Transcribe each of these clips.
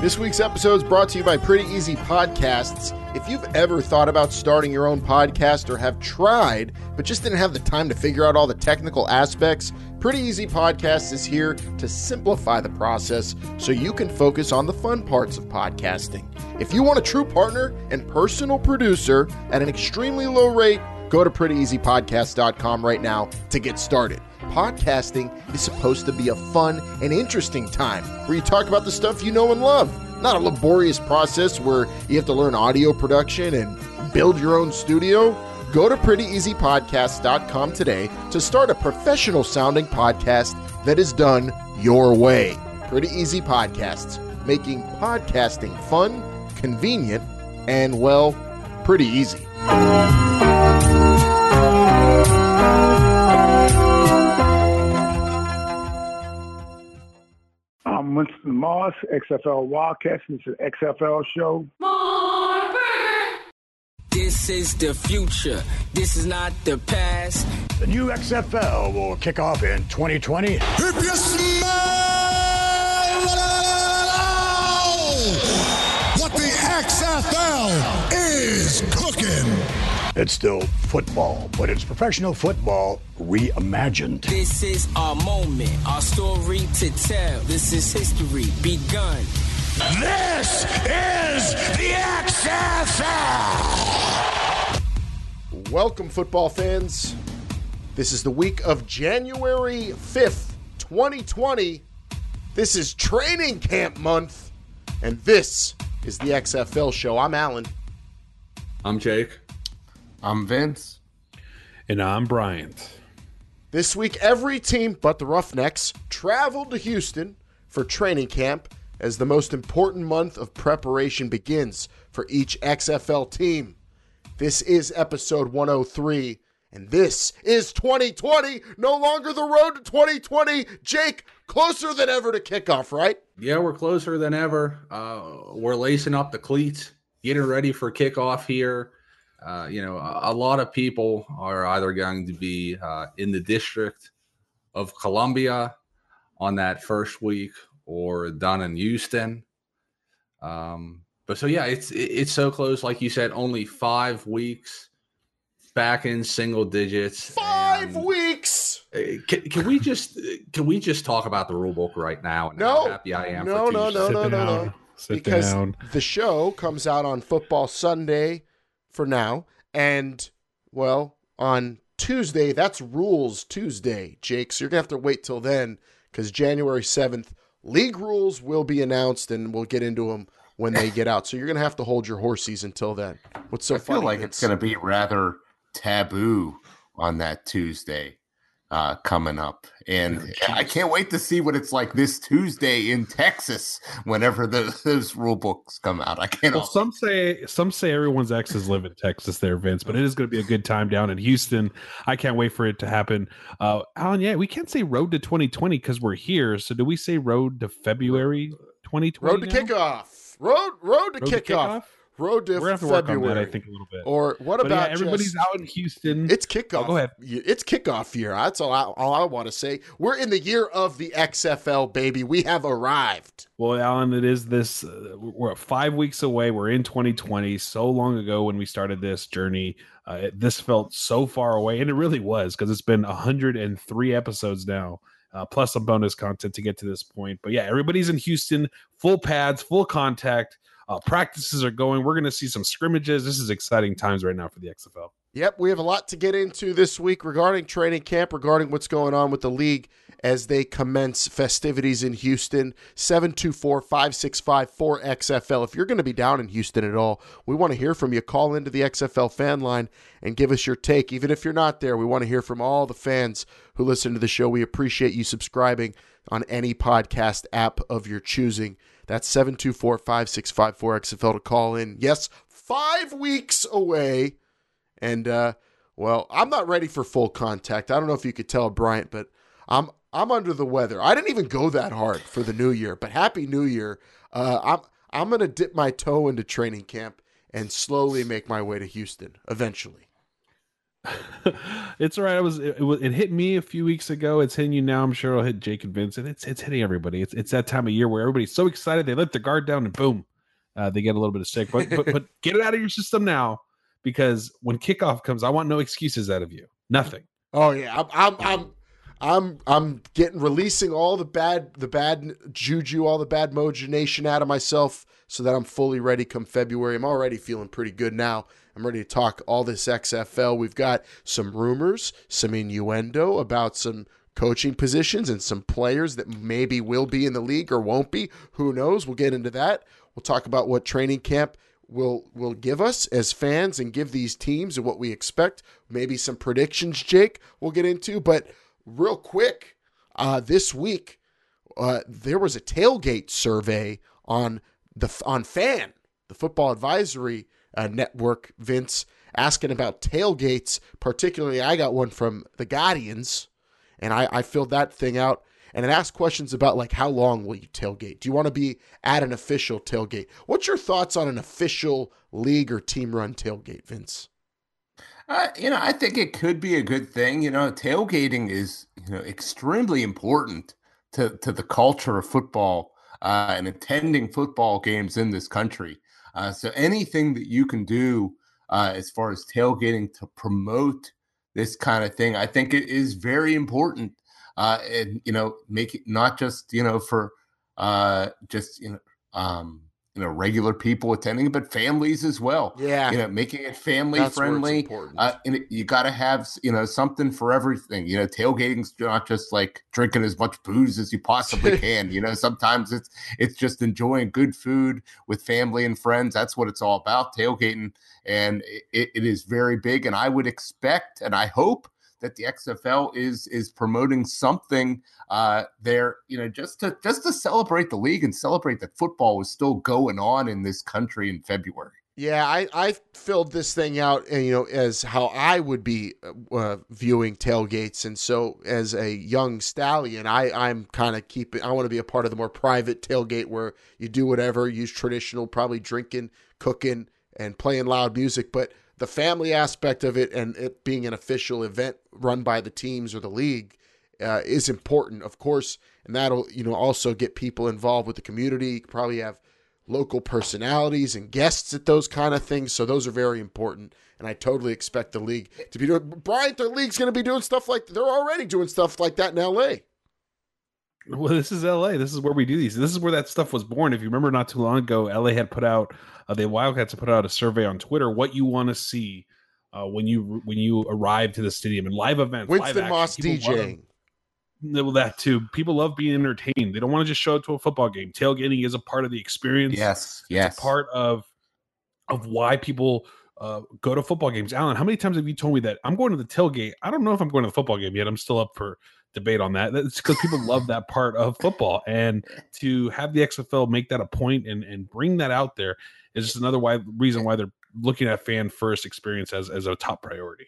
This week's episode is brought to you by Pretty Easy Podcasts. If you've ever thought about starting your own podcast or have tried, but just didn't have the time to figure out all the technical aspects, Pretty Easy Podcasts is here to simplify the process so you can focus on the fun parts of podcasting. If you want a true partner and personal producer at an extremely low rate, go to prettyeasypodcast.com right now to get started. Podcasting is supposed to be a fun and interesting time where you talk about the stuff you know and love, not a laborious process where you have to learn audio production and build your own studio. Go to prettyeasypodcast.com today to start a professional sounding podcast that is done your way. Pretty Easy Podcasts, making podcasting fun, convenient, and well, pretty easy. Winston Moss, XFL Wildcats. This is an XFL show. This is the future. This is not the past. The new XFL will kick off in 2020. If you smell what the XFL is cooking. It's still football, but it's professional football reimagined. This is our moment, our story to tell. This is history begun. This is the XFL. Welcome, football fans. This is the week of January 5th, 2020. This is training camp month, and this is the XFL show. I'm Alan. I'm Jake. I'm Vince. And I'm Bryant. This week, every team but the Roughnecks traveled to Houston for training camp as the most important month of preparation begins for each XFL team. This is episode 103, and this is 2020. No longer the road to 2020. Jake, closer than ever to kickoff, right? Yeah, we're closer than ever. Uh, we're lacing up the cleats, getting ready for kickoff here. Uh, you know, a, a, lot of people are either going to be uh, in the District of Columbia on that first week or done in Houston. Um, but so yeah, it's it's so close. Like you said, only five weeks back in single digits. Five weeks. Can, can, we just can we just talk about the rule book right now and no, how happy I am? No, no, no, no, no, no. Sit because down. the show comes out on Football Sunday for now, and well, on Tuesday, that's Rules Tuesday, Jake. So you're gonna have to wait till then because January seventh, league rules will be announced, and we'll get into them when they get out. So you're gonna have to hold your horses until then. What's so I feel funny? like Vince? it's going to be rather taboo on that Tuesday uh, coming up, and I can't wait to see what it's like this Tuesday in Texas. Whenever the, those rule books come out, I can't. Well, some say some say everyone's exes live in Texas there, Vince, but it is going to be a good time down in Houston. I can't wait for it to happen. Uh, Alan, yeah, we can't say road to 2020 because we're here. So do we say road to February 2020? road to now? kickoff. Road road to Road to kickoff. Road to We're gonna have to work February. on that, I think, a little bit. Or what But about yeah, everybody's just- out in Houston. It's kickoff. Oh, go ahead. It's kickoff year. That's all I, all I want to say. We're in the year of the XFL, baby. We have arrived. Well, Alan, it is this. Uh, we're five weeks away. We're in 2020. So long ago when we started this journey, uh, it, this felt so far away, and it really was because it's been 103 episodes now, uh, plus some bonus content to get to this point. But yeah, everybody's in Houston, full pads, full contact. Uh, practices are going. We're going to see some scrimmages. This is exciting times right now for the XFL. Yep, we have a lot to get into this week regarding training camp, regarding what's going on with the league as they commence festivities in Houston. 724 565 4XFL. If you're going to be down in Houston at all, we want to hear from you. Call into the XFL fan line and give us your take. Even if you're not there, we want to hear from all the fans who listen to the show. We appreciate you subscribing on any podcast app of your choosing. That's 724 565 4XFL to call in. Yes, five weeks away. And uh, well, I'm not ready for full contact. I don't know if you could tell Bryant, but I'm I'm under the weather. I didn't even go that hard for the new year, but happy new year. Uh, I'm I'm gonna dip my toe into training camp and slowly make my way to Houston eventually. it's all right. It was it, it, it hit me a few weeks ago. It's hitting you now. I'm sure it'll hit Jake and Vince, and it's it's hitting everybody. It's it's that time of year where everybody's so excited they let their guard down and boom, uh, they get a little bit of sick. But but but get it out of your system now because when kickoff comes, I want no excuses out of you. Nothing. Oh yeah, I'm I'm I'm I'm, I'm getting releasing all the bad the bad juju, all the bad mojonation out of myself so that I'm fully ready come February. I'm already feeling pretty good now. I'm ready to talk all this XFL. We've got some rumors, some innuendo about some coaching positions and some players that maybe will be in the league or won't be. Who knows? We'll get into that. We'll talk about what training camp will will give us as fans and give these teams and what we expect. Maybe some predictions, Jake, we'll get into. But real quick, uh, this week uh, there was a tailgate survey on the on fan the football advisory uh, network. Vince asking about tailgates, particularly. I got one from the Guardians, and I, I filled that thing out. And it asked questions about like how long will you tailgate? Do you want to be at an official tailgate? What's your thoughts on an official league or team run tailgate, Vince? Uh, you know, I think it could be a good thing. You know, tailgating is you know extremely important to to the culture of football uh, and attending football games in this country. Uh, so anything that you can do uh, as far as tailgating to promote this kind of thing, I think it is very important. Uh, and you know, make it not just you know for uh, just you know um, you know regular people attending, but families as well. Yeah, you know, making it family That's friendly. Uh, and you got to have you know something for everything. You know, tailgating's not just like drinking as much booze as you possibly can. you know, sometimes it's it's just enjoying good food with family and friends. That's what it's all about. Tailgating, and it, it is very big. And I would expect, and I hope that the XFL is is promoting something uh, there, you know, just to just to celebrate the league and celebrate that football was still going on in this country in February. Yeah, I, I filled this thing out, and you know, as how I would be uh, viewing tailgates, and so as a young stallion, I I'm kind of keeping. I want to be a part of the more private tailgate where you do whatever, use traditional, probably drinking, cooking, and playing loud music, but the family aspect of it and it being an official event run by the teams or the league uh, is important, of course, and that'll you know also get people involved with the community. You probably have local personalities and guests at those kind of things, so those are very important. And I totally expect the league to be doing. Bryant, the league's going to be doing stuff like they're already doing stuff like that in L.A. Well, this is LA. This is where we do these. This is where that stuff was born. If you remember, not too long ago, LA had put out uh, the Wildcats had put out a survey on Twitter what you want to see uh, when you when you arrive to the stadium and live events. Winston live Moss DJing. Well, that too. People love being entertained. They don't want to just show up to a football game. Tailgating is a part of the experience. Yes, it's yes. part of of why people uh, go to football games. Alan, how many times have you told me that I'm going to the tailgate? I don't know if I'm going to the football game yet. I'm still up for debate on that. It's because people love that part of football, and to have the XFL make that a point and and bring that out there is just another why reason why they're looking at fan first experience as as a top priority.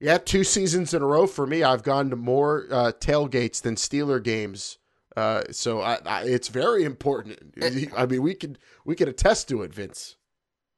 Yeah, two seasons in a row for me. I've gone to more uh, tailgates than Steeler games. Uh, so I, I, it's very important. I mean, we could we could attest to it, Vince.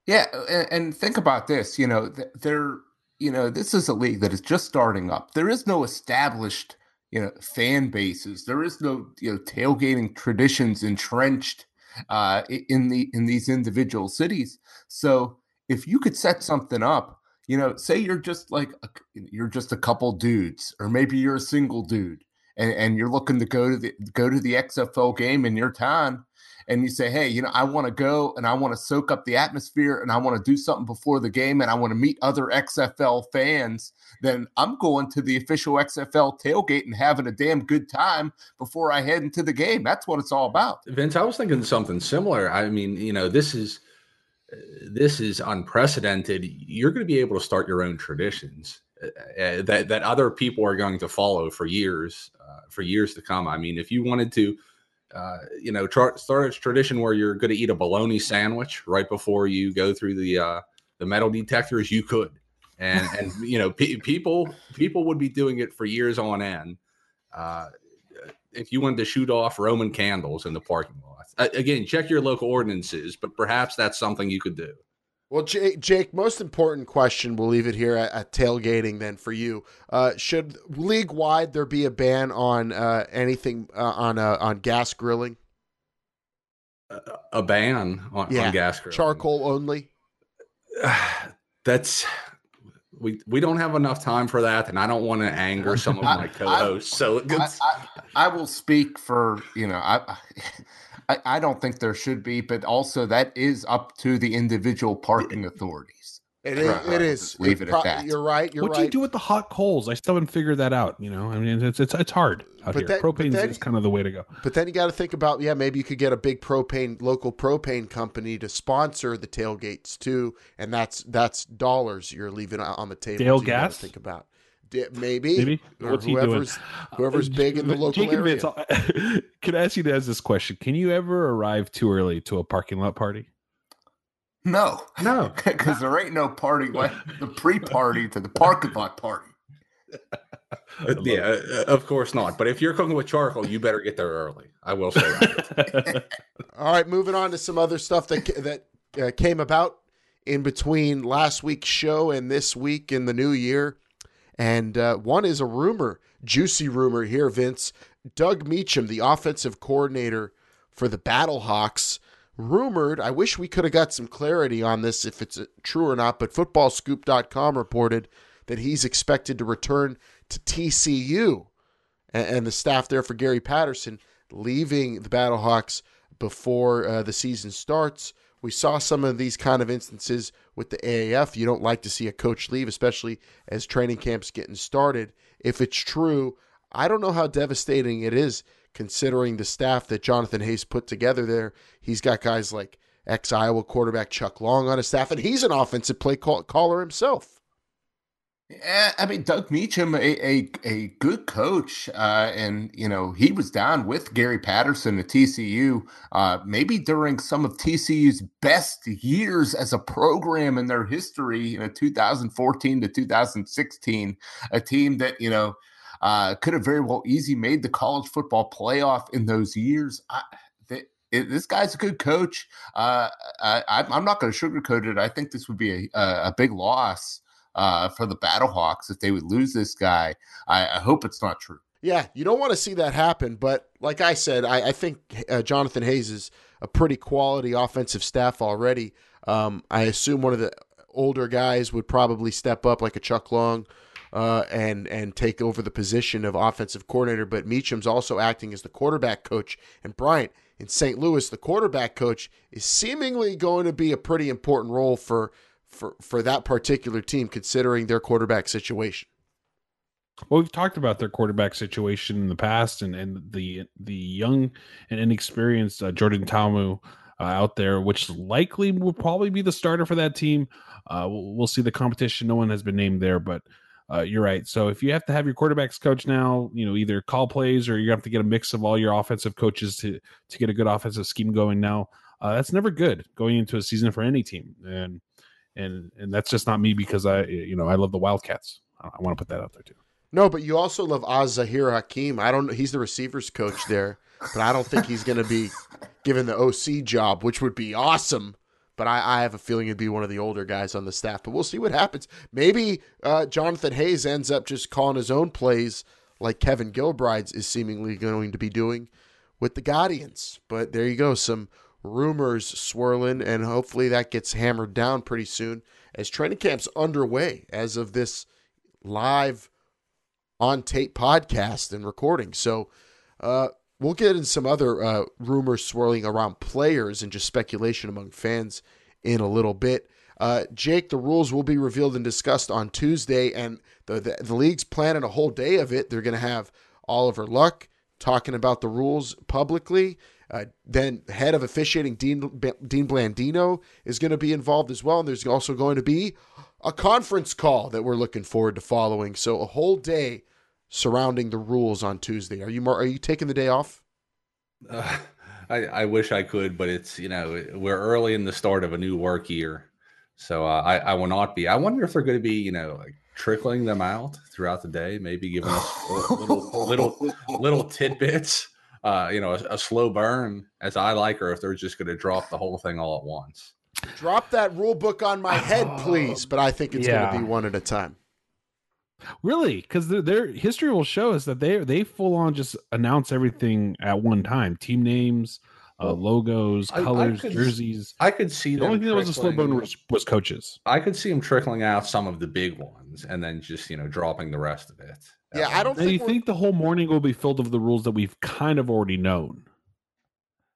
Yeah, and, think about this. You know, there you know, this is a league that is just starting up. There is no established, you know, fan bases. There is no, you know, tailgating traditions entrenched uh, in the in these individual cities. So if you could set something up, you know, say you're just like a, you're just a couple dudes, or maybe you're a single dude, and, and you're looking to go to the go to the XFL game in your town, and you say, hey, you know, I want to go and I want to soak up the atmosphere and I want to do something before the game and I want to meet other XFL fans, then I'm going to the official XFL tailgate and having a damn good time before I head into the game. That's what it's all about. Vince, I was thinking something similar. I mean, you know, this is this is unprecedented. You're going to be able to start your own traditions uh, uh that that other people are going to follow for years, uh, for years to come. I mean, if you wanted to uh, you know, tra- start a tradition where you're going to eat a bologna sandwich right before you go through the uh, the metal detectors. You could, and and you know, pe- people people would be doing it for years on end. Uh, if you wanted to shoot off Roman candles in the parking lot, again, check your local ordinances, but perhaps that's something you could do. Well, Jake, Jake, most important question, we'll leave it here at, at tailgating then for you. Uh, should league wide there be a ban on uh, anything uh, on uh, on gas grilling? A ban on, Yeah. on gas grilling. Charcoal only? That's we we don't have enough time for that, and I don't want to anger some of my co-hosts. So I, I, I will speak for you know I, I I don't think there should be, but also that is up to the individual parking authorities. It is. Right, It right. is. Just leave it at Pro- that. You're right. You're what do you do with the hot coals? I still haven't figured that out. You know, I mean, it's it's, it's hard out But here. that- Propane then- is kind of the way to go. But then you got to think about yeah, maybe you could get a big propane local propane company to sponsor the tailgates too, and that's that's dollars you're leaving on the table. Dale So Gas? Think about D- maybe Maybe or what's he doing? whoever's whoever's Uh, big in the local Jake area. Vince, can I ask you guys this question? Can you ever arrive too early to a parking lot party? No, no. because there ain't no party like the pre-party to the parking lot party. Uh, yeah, uh, of course not. But if you're cooking with charcoal, you better get there early. I will say that. All right, moving on to some other stuff that that uh, came about in between last week's show and this week in the new year, and uh, one is a rumor, juicy rumor here. Vince Doug Meacham, the offensive coordinator for the Battlehawks, rumored. I wish we could have got some clarity on this if it's uh, true or not, but FootballScoop.com reported that he's expected to return to TCU and, the staff there for Gary Patterson leaving the Battlehawks before uh, the season starts. We saw some of these kind of instances with the AAF. You don't like to see a coach leave, especially as training camps getting started. If it's true, I don't know how devastating it is considering the staff that Jonathan Hayes put together there. He's got guys like ex Iowa quarterback Chuck Long on his staff, and he's an offensive play call- caller himself. Yeah, I mean Doug Meacham, a a, a good coach, uh, and you know he was down with Gary Patterson at TCU, uh, maybe during some of TCU's best years as a program in their history, you know, 2014 to 2016, a team that you know uh, could have very well easy made the college football playoff in those years. I, this guy's a good coach. Uh, I, I'm I'm not going to sugarcoat it. I think this would be a, a, a big loss uh, for the Battlehawks if they would lose this guy. I, I hope it's not true. Yeah, you don't want to see that happen. But like I said, I, I think uh, Jonathan Hayes is a pretty quality offensive staff already. Um, I assume one of the older guys would probably step up, like a Chuck Long, uh, and and take over the position of offensive coordinator. But Meacham's also acting as the quarterback coach. And Bryant in St. Louis, the quarterback coach, is seemingly going to be a pretty important role for for for that particular team, considering their quarterback situation. Well, we've talked about their quarterback situation in the past, and and the the young and inexperienced uh, Jordan Ta'amu uh, out there, which likely will probably be the starter for that team. Uh, we'll, we'll see the competition. No one has been named there, but uh, you're right. So if you have to have your quarterbacks coach now, you know either call plays or you have to get a mix of all your offensive coaches to to get a good offensive scheme going. Now uh, that's never good going into a season for any team, and and and that's just not me because I you know I love the Wildcats. I, I want to put that out there too. No, but you also love Az-Zahir Hakim. I don't. He's the receivers coach there, but I don't think he's going to be given the OC job, which would be awesome. But I, I have a feeling it'd be one of the older guys on the staff. But we'll see what happens. Maybe uh, Jonathan Hayes ends up just calling his own plays like Kevin Gilbride's is seemingly going to be doing with the Guardians. But there you go. Some rumors swirling, and hopefully that gets hammered down pretty soon as training camp's underway as of this live on tape podcast and recording. So uh, we'll get in some other uh, rumors swirling around players and just speculation among fans in a little bit. Uh, Jake, the rules will be revealed and discussed on Tuesday, and the, the, the league's planning a whole day of it. They're going to have Oliver Luck talking about the rules publicly. Uh, then head of officiating Dean, Dean Blandino is going to be involved as well. And there's also going to be a conference call that we're looking forward to following. So a whole day surrounding the rules on Tuesday. Are you more, are you taking the day off? Uh, I, I wish I could, but it's you know we're early in the start of a new work year, so uh, I I will not be. I wonder if they're going to be you know like trickling them out throughout the day, maybe giving us little little little tidbits, uh, you know, a, a slow burn as I like, or if they're just going to drop the whole thing all at once. Drop that rule book on my head, please. But I think it's Yeah. going to be one at a time. Really, because their, their history will show us that they they full on just announce everything at one time: team names, uh, Well, logos, I- I colors, could- jerseys. I could see The only thing that was a slow trickling- burn was, was coaches. I could see him trickling out some of the big ones and then just you know dropping the rest of it. Yeah, I don't Now, do you think the whole morning will be filled of the rules that we've kind of already known?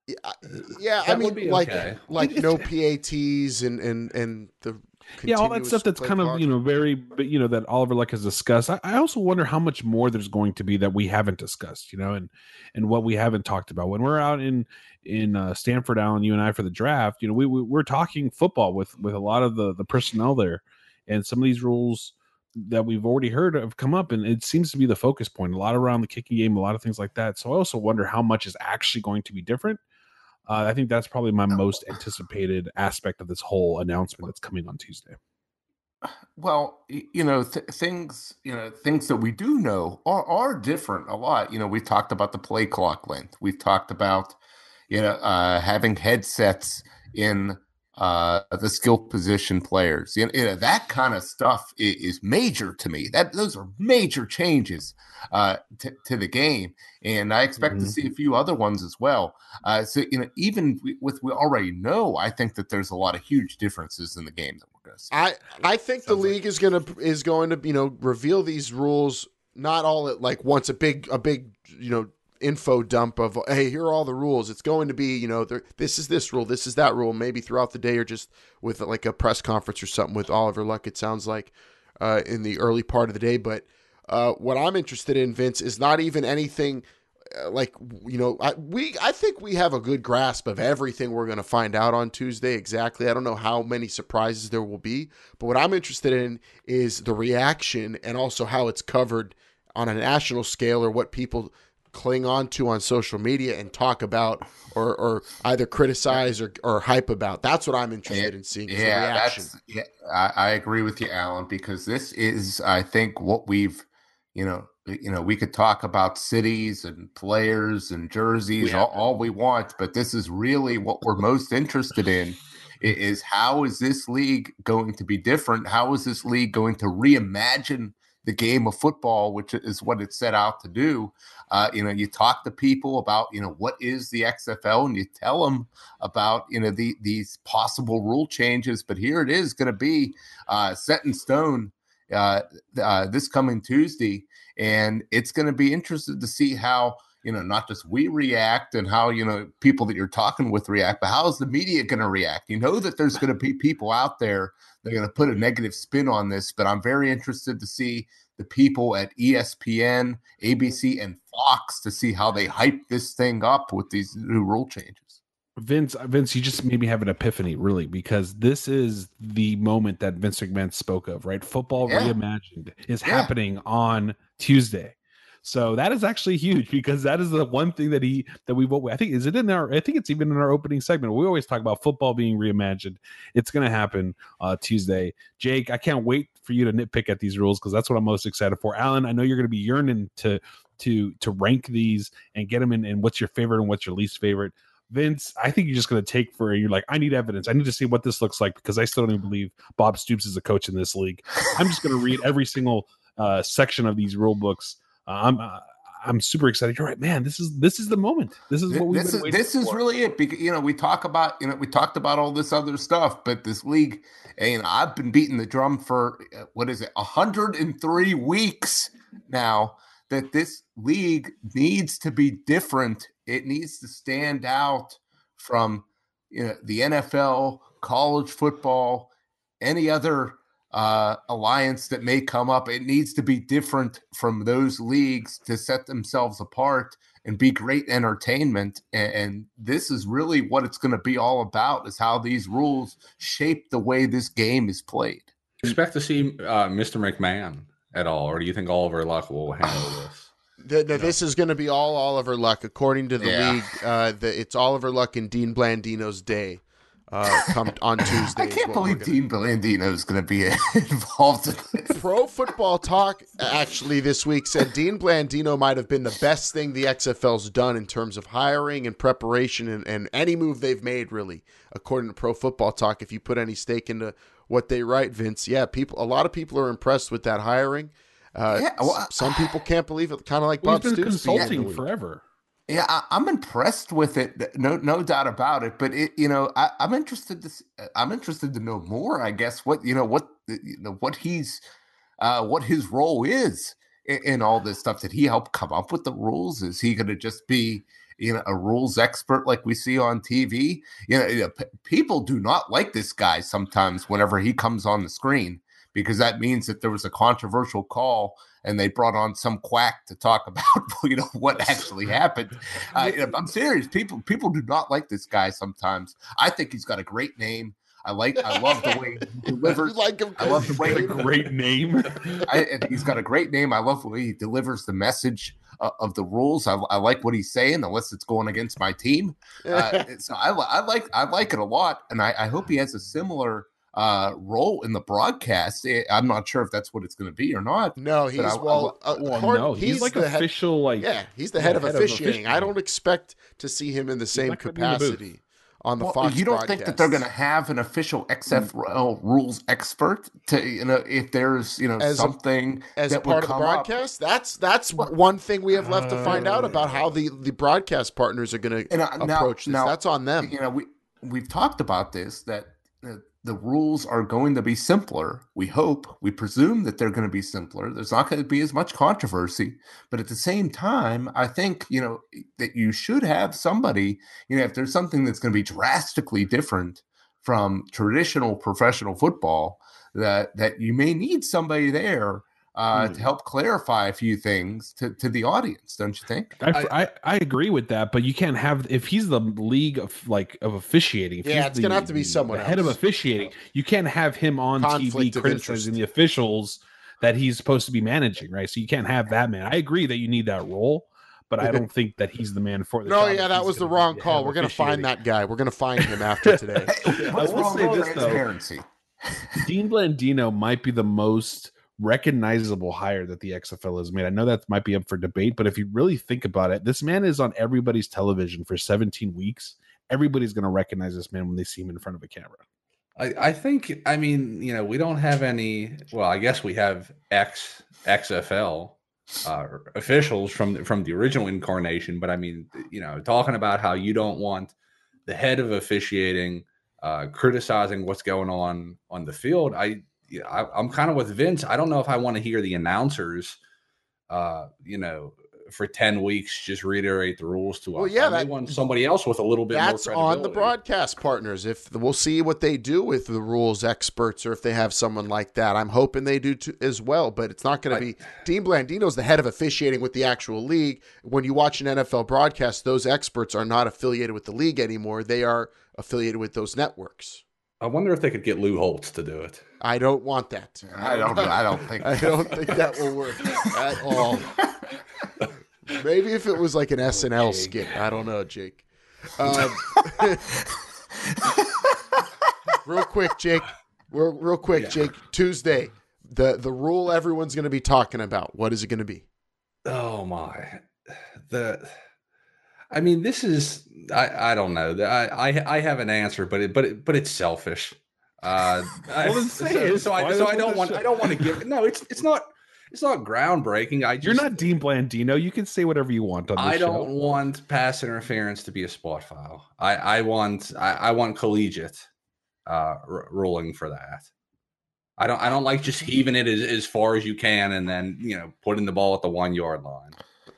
Yeah, I- yeah. I mean, would like okay. like no PATs and and and the yeah, all that stuff that's play kind of you know very, but you know that Oliver Luck has discussed. I, I also wonder how much more there's going to be that we haven't discussed, you know, and and what we haven't talked about when we're out in in uh, Stamford, Alan, you and I for the draft. You know, we, we we're talking football with with a lot of the the personnel there, and some of these rules that we've already heard have come up, and it seems to be the focus point. A lot around the kicking game, a lot of things like that. So I also wonder how much is actually going to be different. Uh, I think that's probably my most anticipated aspect of this whole announcement that's coming on Tuesday. Well, you know, th- things, you know, things that we do know are are different a lot. You know, we've talked about the play clock length. We've talked about, you know, uh, having headsets in uh, the skill position players. You know, you know, that kind of stuff is, is major to me. That those are major changes uh, to, to the game, and I expect to Mhm. see a few other ones as well. Uh, so, you know, even with we already know, I think that there's a lot of huge differences in the game that we're going to see. I I think the Sounds like- league is gonna is going to you know reveal these rules not all at like once a big a big you know info dump of hey here are all the rules. It's going to be you know there, this is this rule this is that rule. Maybe throughout the day or just with like a press conference or something with Oliver Luck it sounds like uh, in the early part of the day. But uh, what I'm interested in Vince is not even anything uh, like you know I, we I think we have a good grasp of everything we're going to find out on Tuesday exactly. I don't know how many surprises there will be. But what I'm interested in is the reaction and also how it's covered on a national scale or what people cling on to on social media and talk about or, or either criticize or, or hype about that's what I'm interested in seeing yeah, that's yeah. I, I agree with you, Alan, because this is, I think, what we've, you know, you know, we could talk about cities and players and jerseys We all, all we want, but this is really what we're most interested in. Is how is this league going to be different? How is this league going to reimagine the game of football, which is what it set out to do? Uh, you know, you talk to people about, you know, what is the XFL, and you tell them about, you know, the, these possible rule changes. But here it is going to be uh, set in stone uh, uh, this coming Tuesday, and it's going to be interesting to see how you know not just we react and how you know people that you're talking with react, but how is the media going to react? You know that there's going to be people out there that are going to put a negative spin on this, but I'm very interested to see the people at ESPN, ABC, and Fox to see how they hype this thing up with these new rule changes. Vince, Vince, you just made me have an epiphany, really, because this is the moment that Vince McMahon spoke of, right? Football Yeah. reimagined is Yeah. happening on Tuesday. So that is actually huge because that is the one thing that he that we've I think is it in our I think it's even in our opening segment. We always talk about football being reimagined. It's going to happen uh, Tuesday. Jake, I can't wait for you to nitpick at these rules because that's what I'm most excited for. Alan, I know you're going to be yearning to to to rank these and get them in and what's your favorite and what's your least favorite. Vince, I think you're just going to take for you're like, I need evidence. I need to see what this looks like because I still don't even believe Bob Stoops is a coach in this league. I'm just going to read every single uh, section of these rule books. I'm uh, I'm super excited. You're right, man. This is this is the moment. This is what we've this been is this is for. really it because you know we talk about you know we talked about all this other stuff but this league and you know, I've been beating the drum for uh, what is it 103 weeks now that this league needs to be different it needs to stand out from you know the NFL college football any other uh, alliance that may come up it needs to be different from those leagues to set themselves apart and be great entertainment. And, and this is really what it's going to be all about: is how these rules shape the way this game is played. Expect to see uh, Mr. McMahon at all, or do you think Oliver Luck will handle this? The, the, This is going to be all Oliver Luck, according to the Yeah. league. Uh, the, it's Oliver Luck and Dean Blandino's day. Uh, come on Tuesday. I can't believe gonna- Dean Blandino is going to be involved in this. Pro Football Talk actually this week said Dean Blandino might have been the best thing the XFL's done in terms of hiring and preparation and, and any move they've made, really, according to Pro Football Talk. If you put any stake into what they write, Vince, yeah, people, a lot of people are impressed with that hiring. Uh, Yeah, well, some people can't believe it, kind of like Well, Bob he's been Stoops. consulting forever. Yeah, I, I'm impressed with it. No, no doubt about it. But it, you know, I, I'm interested to. s- I'm interested to know more. I guess what you know, what you know, what he's, uh, what his role is in, in all this stuff. Did he help come up with the rules? Is he going to just be, you know, a rules expert like we see on TV? You know, you know, p- people do not like this guy sometimes whenever he comes on the screen because that means that there was a controversial call and they brought on some quack to talk about you know what actually happened. Uh, you I'm serious. People people do not like this guy sometimes. I think he's got a great name. I like I love the way he You delivers. like him? I love the way he Great name. I, he's got a great name. I love the way he delivers the message uh, of the rules. I, I like what he's saying, unless it's going against my team. Uh, so I, I like I like it a lot, and I, I hope he has a similar uh, role in the broadcast. Eh, I'm not sure if that's what it's going to be or not. No, he's I- I well. uh, Well, Hard- no, he's, like the head- official. Like yeah, he's the head, of, head of officiating. I don't expect to see him in the same not gonna be in the booth. capacity on the Well, Fox. you don't think that they're going to have an official XFL rules expert to you know if there's you know As a- something as that part would of the come up. broadcast. That's that's one thing we have left to find out about how the the broadcast partners are going to uh, now- approach this. now, that's on them. You know, we we've talked about this that uh, the rules are going to be simpler. We hope, we presume that they're going to be simpler. There's not going to be as much controversy, but at the same time, I think you know that you should have somebody. You know, if there's something that's going to be drastically different from traditional professional football, that that you may need somebody there. Uh, Hmm. To help clarify a few things to, to the audience, don't you think? I, I, I agree with that, but you can't have if he's the league of like of officiating. If Yeah, he's it's gonna have to be someone the head of officiating. You can't have him on Conflict TV of criticizing interest. the officials that he's supposed to be managing, right? So you can't have that man. I agree that you need that role, but I don't think that he's the man for the. No, job if yeah, that he's was the wrong call. We're going to find that guy. We're going to find him after today. What's will say this, though. Dean Blandino might be the most recognizable hire that the XFL has made. I know that might be up for debate, but if you really think about it, this man is on everybody's television for 17 weeks. Everybody's going to recognize this man when they see him in front of a camera. I, I think I mean you know we don't have any well I guess we have ex XFL uh, officials from from the original incarnation but I mean you know talking about how you don't want the head of officiating uh, criticizing what's going on on the field I, you know, I I'm kind of with Vince I don't know if I want to hear the announcers uh, you know for 10 weeks just reiterate the rules to Well, us yeah, I that- want somebody else with a little bit That's more on the broadcast partners. If we'll see what they do with the rules experts, or if they have someone like that, I'm hoping they do too, as well. But it's not going to be Dean Blandino's the head of officiating with the actual league. When you watch an NFL broadcast, those experts are not affiliated with the league anymore. They are affiliated with those networks. I wonder if they could get Lou Holtz to do it I don't want that. I don't. I don't think. I don't think that will work at all. Maybe if it was like an SNL skit. I don't know, Jake. Um, real quick, Jake. Real, real quick, Jake. Tuesday, the the rule everyone's going to be talking about. What is it going to be? Oh my, the. I mean, this is I I don't know. I I I have an answer, but it but it, but it's selfish. Uh, I, Well, then say so, it. so I so I don't want I don't want to give no. It's it's not it's not groundbreaking. I just, You're not Dean Blandino. You can say whatever you want on this I don't want pass interference to be a spot foul. I I want I, I want collegiate uh r- ruling for that. I don't I don't like just heaving it as, as far as you can and then you know putting the ball at the one yard line.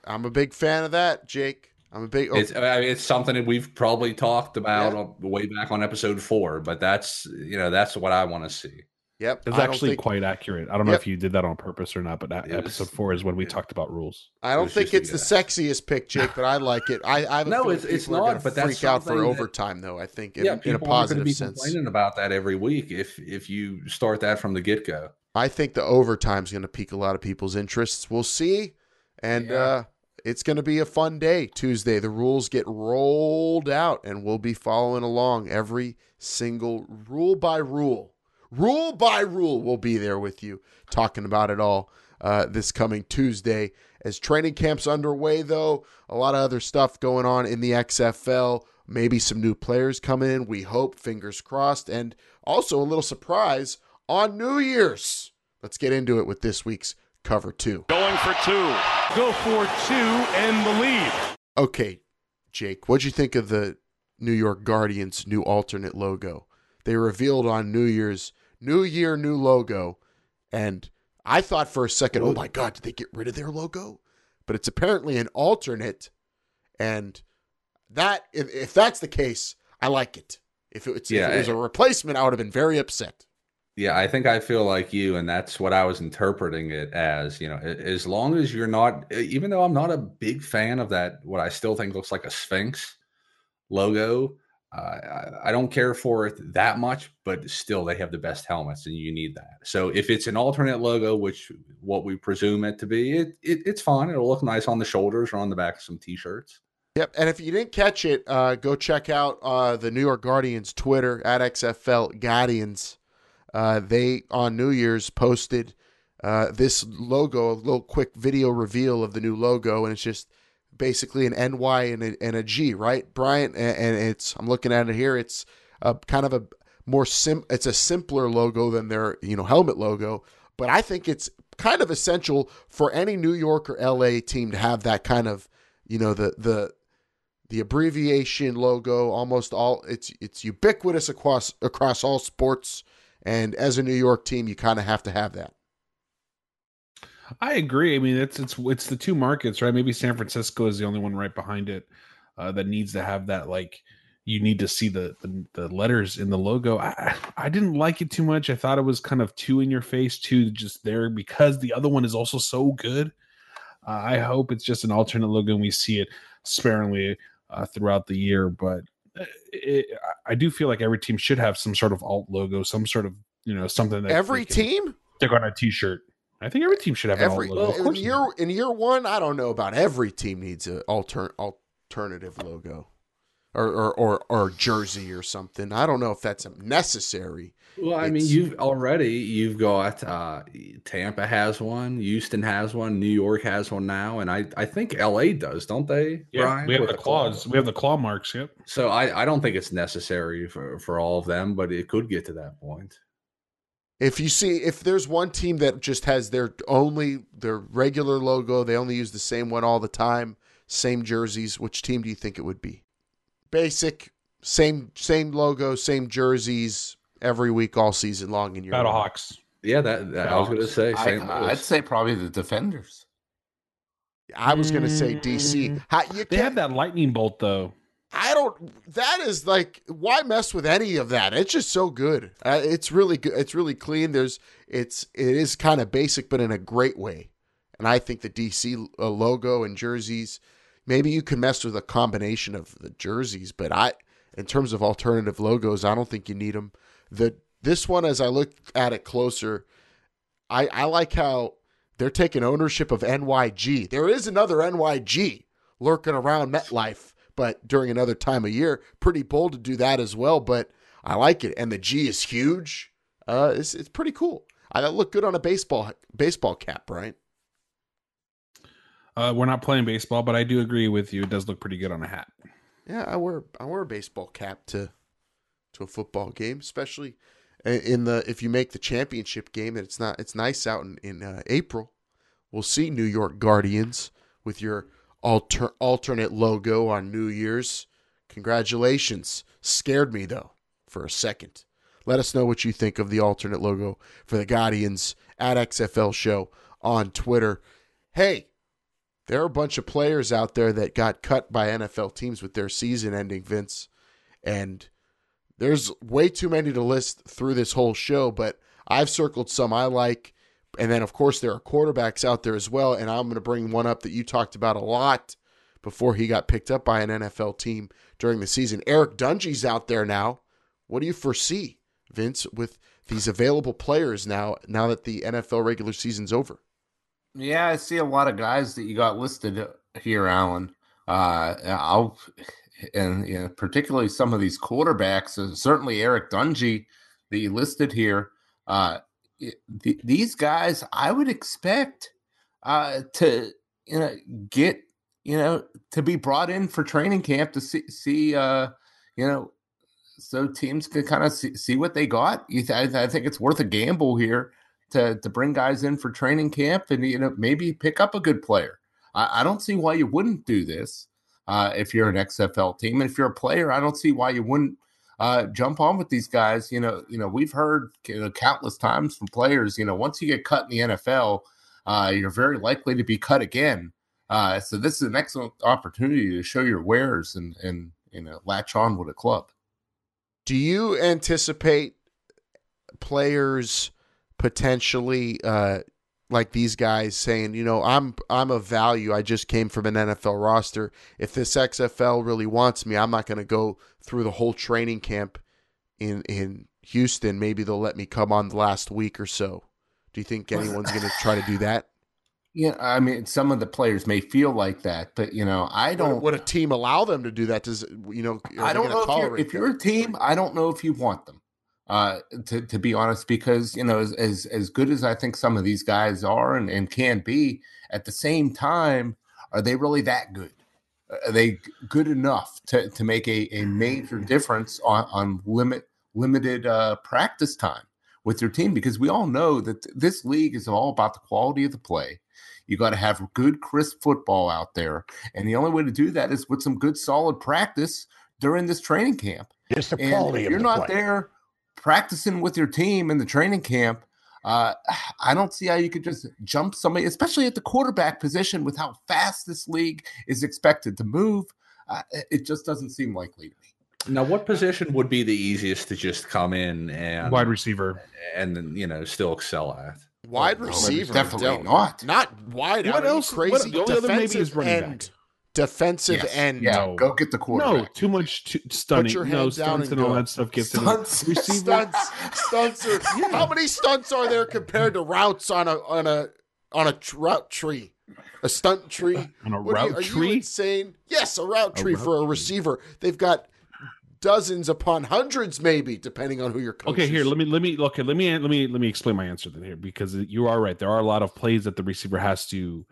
I'm a big fan of that, Jake. I'm a big. Oh, It's I mean, it's something that we've probably talked about Yeah. way back on episode four, but that's you know that's what I want to see. yep. It's actually think, quite accurate. I don't know if you did that on purpose or not, but that It episode four is when we yeah. talked about rules. I don't was think it's the a- sexiest pick, Jake, but I like it. I, I have No, it's- it's not, gonna but that's freak out for that- overtime, though. I think in, yeah, in a people aren't going to positive be sense. complaining about that every week if if you start that from the get go. I think the overtime's going to pique a lot of people's interests. We'll see. And Yeah. uh, it's going to be a fun day Tuesday. The rules get rolled out, and we'll be following along every single rule by rule. Rule by rule, we'll be there with you talking about it all uh, this coming Tuesday. As training camp's underway, though, a lot of other stuff going on in the XFL. Maybe some new players coming in. We hope, fingers crossed. And also a little surprise on New Year's. Let's get into it with this week's cover two. Going for two. Go for two and the lead. Okay, Jake, what'd you think of the New York Guardians' new alternate logo? They revealed on New Year's New Year, new logo. And I thought for a second, oh my God, did they get rid of their logo? But it's apparently an alternate. And that, if, if that's the case, I like it. If it, was, Yeah, if it was I- a replacement, I would have been very upset. Yeah, I think I feel like you, and that's what I was interpreting it as. You know, as long as you're not, even though I'm not a big fan of that, what I still think looks like a Sphinx logo. Uh, I, I don't care for it that much, but still, they have the best helmets, and you need that. So, if it's an alternate logo, which what we presume it to be, it, it it's fine. It'll look nice on the shoulders or on the back of some t-shirts. Yep. And if you didn't catch it, uh, go check out uh, the New York Guardians Twitter at XFL Guardians. Uh, they on New Year's posted uh, this logo, a little quick video reveal of the new logo, and it's just basically an NY and a, and a G, right, Brian? And, and it's I'm looking at it here. It's a kind of a more sim. It's a simpler logo than their you know helmet logo, but I think it's kind of essential for any New York or LA team to have that kind of you know the the the abbreviation logo almost all it's it's ubiquitous across across all sports and as a New York team you kind of have to have that. I agree. I mean, it's it's it's the two markets, right? Maybe San Francisco is the only one right behind it uh, that needs to have that. Like, you need to see the, the the letters in the logo. I I didn't like it too much. I thought it was kind of too in your face, too just there because the other one is also so good. Uh, I hope it's just an alternate logo and we see it sparingly uh, throughout the year. But Uh, it, I do feel like every team should have some sort of alt logo, some sort of you know something that Every team, stick on a t-shirt. I think every team should have an every alt logo. Of in year in year one, I don't know about every team needs an alter, alternative logo. Or, or, or, or jersey or something. I don't know if that's necessary. Well, I mean, you've already you've got uh, Tampa has one, Houston has one, New York has one now, and I I think L.A. does, don't they? Yeah, Brian, we have with the claws. We have the claw marks. Yep. So I I don't think it's necessary for for all of them, but it could get to that point. If you see, if there's one team that just has their only their regular logo, they only use the same one all the time, same jerseys. Which team do you think it would be? Basic, same same logo, same jerseys every week, all season long in your Battlehawks. Yeah, that, that I was going to say. I, Louis. I'd say probably the defenders. I was going to say DC. How, you They have that lightning bolt though. I don't. That is like, why mess with any of that? It's just so good. Uh, it's really good. It's really clean. There's, it's, it is kind of basic, but in a great way. And I think the DC uh, logo and jerseys, maybe you can mess with a combination of the jerseys, but I, in terms of alternative logos, I don't think you need them. The this one, as I look at it closer, I I like how they're taking ownership of NYG. There is another NYG lurking around MetLife, but during another time of year, pretty bold to do that as well. But I like it, and the G is huge. Uh, it's it's pretty cool. I look good on a baseball baseball cap, right? Uh, we're not playing baseball, but I do agree with you. It does look pretty good on a hat. Yeah, I wear I wear a baseball cap to to a football game, especially in the if you make the championship game and it's not it's nice out in in uh, April. We'll see New York Guardians with your alter, alternate logo on New Year's. Congratulations. Scared me though for a second. Let us know what you think of the alternate logo for the Guardians at XFL Show on Twitter. Hey, there are a bunch of players out there that got cut by NFL teams with their season ending, Vince. And there's way too many to list through this whole show, but I've circled some I like. And then, of course, there are quarterbacks out there as well. And I'm going to bring one up that you talked about a lot before he got picked up by an NFL team during the season. Eric Dungey's out there now. What do you foresee, Vince, with these available players now, now that the NFL regular season's over? Yeah, I see a lot of guys that you got listed here, Alan. Uh, I'll and you know, particularly some of these quarterbacks, uh, certainly Eric Dungey, that you listed here. Uh, th- these guys, I would expect uh, to you know get you know to be brought in for training camp to see see uh, you know so teams can kind of see, see what they got. You th- I think it's worth a gamble here to to bring guys in for training camp and you know maybe pick up a good player. I, I don't see why you wouldn't do this uh, if you're an XFL team, and if you're a player, I don't see why you wouldn't uh, jump on with these guys. You know, you know we've heard you know, countless times from players. You know, once you get cut in the NFL, uh, you're very likely to be cut again. Uh, so this is an excellent opportunity to show your wares and and you know latch on with a club. Do you anticipate players potentially uh, like these guys saying, you know, I'm I'm a value. I just came from an NFL roster. If this XFL really wants me, I'm not going to go through the whole training camp in in Houston. Maybe they'll let me come on the last week or so. Do you think anyone's going to try to do that? Yeah, I mean, some of the players may feel like that, but you know, I don't. Would a team allow them to do that? Does you know? I don't know if you're, if you're, a team. I don't know if you want them. Uh, to to be honest, because you know, as, as as good as I think some of these guys are and, and can be, at the same time, are they really that good? Are they good enough to to make a, a major difference on on limit limited uh, practice time with your team? Because we all know that this league is all about the quality of the play you got to have good, crisp football out there. And the only way to do that is with some good, solid practice during this training camp. Just the quality and if you're not play. there practicing with your team in the training camp. Uh, I don't see how you could just jump somebody, especially at the quarterback position, with how fast this league is expected to move. Uh, it just doesn't seem likely to me. Now, what position would be the easiest to just come in and wide receiver, and then you know still excel at? Wide receiver, definitely don't- not. Not wide. What out. Are you else- Crazy. what- the only other maybe is running back. Defensive Yes. end. Yeah, No. go get the quarterback. no, too much too, stunning. your No hand down stunts and and all that stuff gets Stunts. in the receiver. Stunts. Stunts are. How many stunts are there compared to routes on a on a on a tr- route tree? A stunt tree On a What are you- route are you tree? insane? Yes, a route A tree route for a tree. receiver. They've got dozens upon hundreds, maybe, depending on who you're. Okay, here. let me let me okay let me let me let me explain my answer then here because you are right. There are a lot of plays that the receiver has to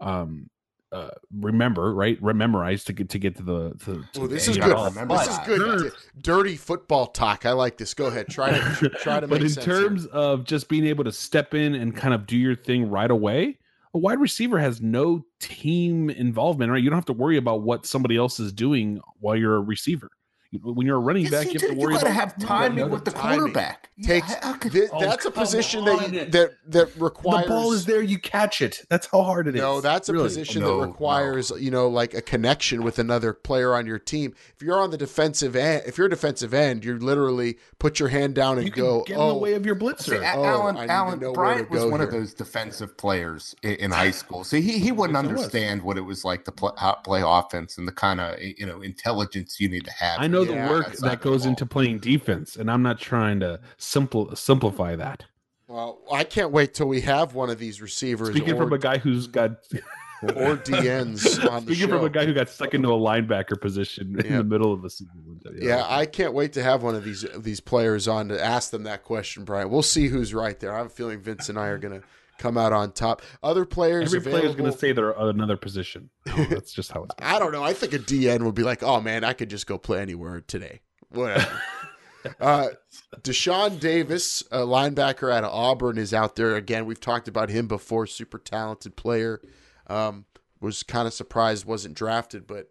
um uh remember right rememorize to get to get to the to, to Oh, this the is you good. gotta remember This is good. Dirty football talk. I like this. Go ahead. Try to try to make but in sense here. terms of just being able to step in and kind of do your thing right away, a wide receiver has no team involvement, right? You don't have to worry about what somebody else is doing while you're a receiver. You- When you're a running Yes, back, you, you, have to worry gotta about have timing with the timing. quarterback. takes Yeah, could- thi- Oh, that's a position that you, that that requires the ball is there. You catch it. That's how hard it is. No, that's a Really. position No, that requires, you know, like a connection with another player on your team. If you're on the defensive end, if you're a defensive end, you literally put your hand down and You can go, get in "Oh, the way of your See, blitzer. A- Oh, Alan, I need to Alan Bryant was go one of those defensive players in, in high school. So he, he wouldn't Yes, I was. understand what it was like to play, play offense and the kind of you know intelligence you need to have. I know Yeah, the work that goes into playing defense, and I'm not trying to simple simplify that. well, I can't wait till we have one of these receivers Speaking or, from a guy who's got or DNs on the speaking show. from a guy who got stuck into a linebacker position in the middle of the season. yeah, I can't wait to have one of these these players on to ask them that question, Brian. We'll see who's right there. I have a feeling Vince and I are going to come out on top. Other players every player is going to say they're another position. Oh, that's just how it's. I don't know. I think a DN would be like, "Oh man, I could just go play anywhere today." Whatever. uh, Deshaun Davis, a linebacker out of Auburn, is out there again. We've talked about him before. Super talented player. Um, was kind of surprised wasn't drafted, but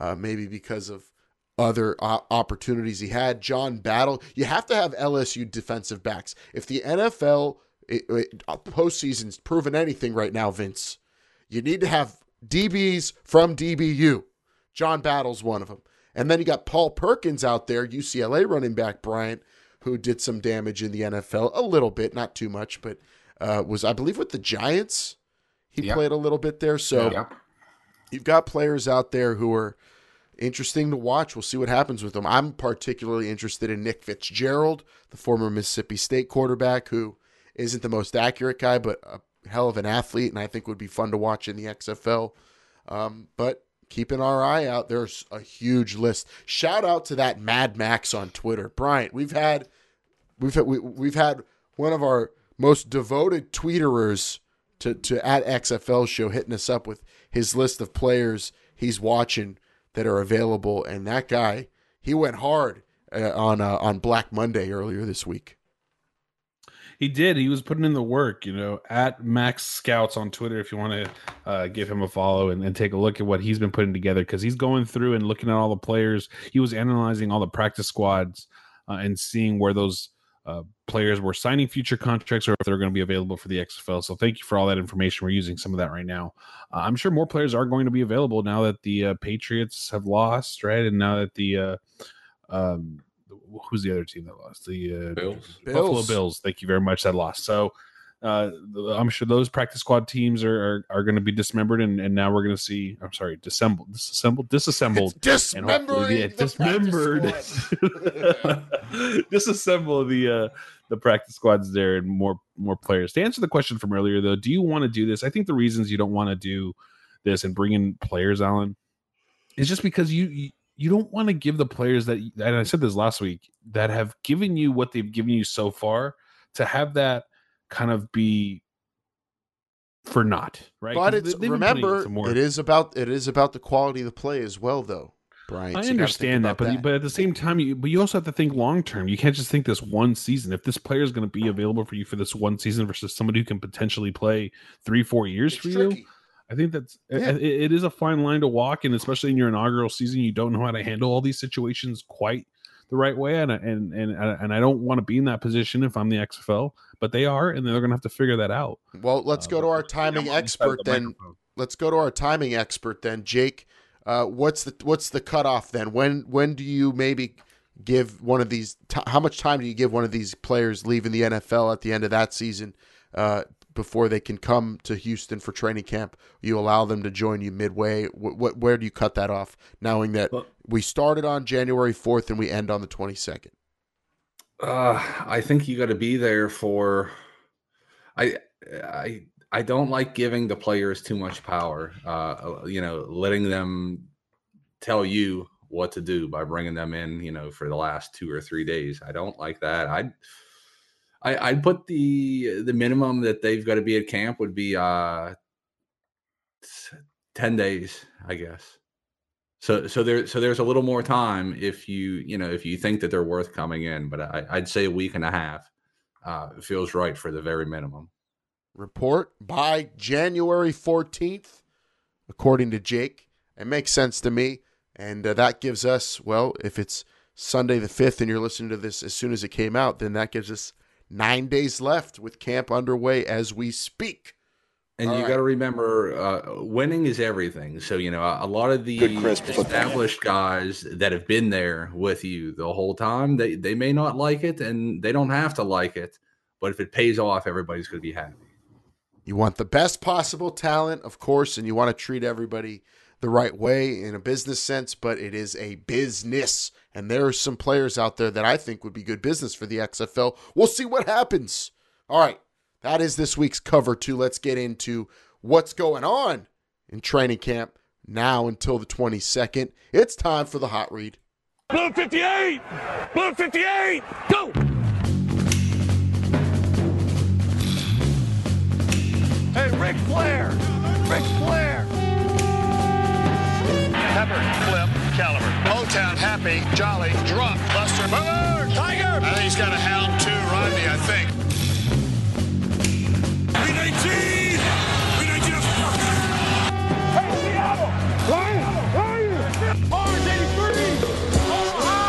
uh, maybe because of other o- opportunities he had. John Battle. You have to have LSU defensive backs. If the NFL it, it, postseason's proven anything right now, Vince, you need to have DBs from DBU. John Battle's one of them. And then you got Paul Perkins out there, UCLA running back Bryant, who did some damage in the NFL a little bit, not too much, but uh, was I believe with the Giants. He Yep. played a little bit there. So Yep. you've got players out there who are interesting to watch. We'll see what happens with them. I'm particularly interested in Nick Fitzgerald, the former Mississippi State quarterback, who isn't the most accurate guy, but a hell of an athlete, and I think would be fun to watch in the XFL. Um, but keeping our eye out, there's a huge list. Shout out to that Mad Max on Twitter, Bryant. We've had we've had, we, we've had one of our most devoted tweeterers to to at XFL show hitting us up with his list of players he's watching that are available, and that guy he went hard uh, on uh, on Black Monday earlier this week. He did. He was putting in the work, you know, at Max Scouts on Twitter. If you want to uh, give him a follow and, and, take a look at what he's been putting together, because he's going through and looking at all the players. He was analyzing all the practice squads uh, and seeing where those uh, players were signing future contracts or if they're going to be available for the XFL. So thank you for all that information. We're using some of that right now. Uh, I'm sure more players are going to be available now that the uh, Patriots have lost, right? And now that the uh, um, who's the other team that lost? The uh, Bills. Buffalo Bills. Bills. Thank you very much. That lost. So uh, I'm sure those practice squad teams are are, are going to be dismembered, and, and now we're going to see. I'm sorry, disassembled, disassembled, disassembled, dismembered, and hopefully dismembering the- the dismembered, disassemble the uh, the practice squads there and more more players. To answer the question from earlier, though, do you want to do this? I think the reasons you don't want to do this and bring in players, Alan, is just because you. you you don't want to give the players that, and I said this last week, that have given you what they've given you so far to have that kind of be for naught, right? But it's they- they've been putting in remember it is about it is about the quality of the play as well, though. Brian, I So you understand that, but but at the same time, you but you also have to think long term. You can't just think this one season. If this player is going to be available for you for this one season versus somebody who can potentially play three, four years It's for you, tricky. I think that's Yeah. it, it is a fine line to walk, and especially in your inaugural season, you don't know how to handle all these situations quite the right way, and and and and I don't want to be in that position if I'm the XFL, but they are, and they're going to have to figure that out. Well, let's Uh, go to our timing expert the then. microphone. Let's go to our timing expert then, Jake. Uh, what's the what's the cutoff then? When when do you maybe give one of these? T- how much time do you give one of these players leaving the NFL at the end of that season uh, before they can come to Houston for training camp? You allow them to join you midway. What, what where do you cut that off, knowing that Well- we started on January fourth and we end on the twenty second? Uh, I think you got to be there for. I I I don't like giving the players too much power. Uh, you know, letting them tell you what to do by bringing them in. You know, for the last two or three days. I don't like that. I'd I, I'd put the the minimum that they've got to be at camp would be uh ten days, I guess. So so there so there's a little more time if you you know if you think that they're worth coming in, but I, I'd say a week and a half uh, feels right for the very minimum. report by January 14th, according to Jake. It makes sense to me. And uh, that gives us, well, if it's Sunday the 5th and you're listening to this as soon as it came out, then that gives us nine days left with camp underway as we speak. And All you right. got to remember, uh, winning is everything. So you know, a, a lot of the crisp established guys that have been there with you the whole time, they they may not like it, and they don't have to like it. But if it pays off, everybody's going to be happy. You want the best possible talent, of course, and you want to treat everybody the right way in a business sense, but it is a business. And there are some players out there that I think would be good business for the XFL. We'll see what happens. All right. That is this week's cover two. Let's get into what's going on in training camp now until the 22nd. It's time for the hot read. Blue 58! Blue 58! Go! Hey, Ric Flair! Ric Flair! Pepper, Flip, Caliber. Motown, Happy, Jolly, Drop, Buster, Boomer, Tiger. I think he's got a hound too, Rodney, I think. B19! B19 Hey, Seattle! Where are you? Mars 83! Omaha!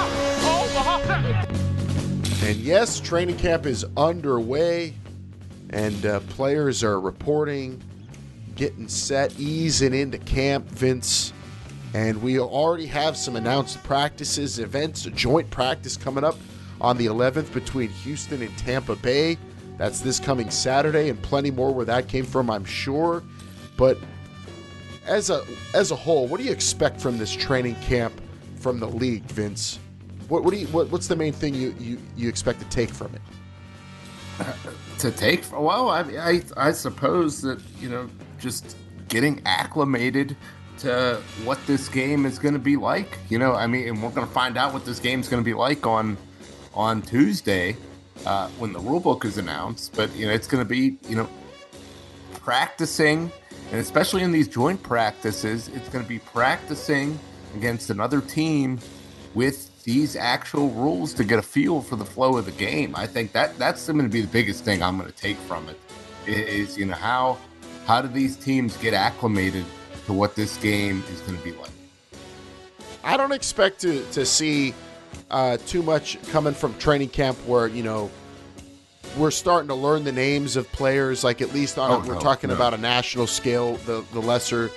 Omaha! And yes, training camp is underway, and uh, players are reporting, getting set, easing into camp, Vince. And we already have some announced practices, events, a joint practice coming up on the 11th between Houston and Tampa Bay. That's this coming Saturday, and plenty more where that came from, I'm sure. But as a as a whole, what do you expect from this training camp from the league, Vince? What what do you what, what's the main thing you, you you expect to take from it? to take well I, I i suppose that you know just getting acclimated to what this game is going to be like. You know, I mean, and we're going to find out what this game is going to be like on on Tuesday uh, when the rule book is announced. But you know, it's going to be you know practicing, and especially in these joint practices, it's going to be practicing against another team with these actual rules to get a feel for the flow of the game. I think that that's going to be the biggest thing I'm going to take from it is you know how how do these teams get acclimated to what this game is going to be like? I don't expect to to see uh, too much coming from training camp where you know we're starting to learn the names of players. Like at least on Oh, a, we're no, talking no. about a national scale. The the lesser.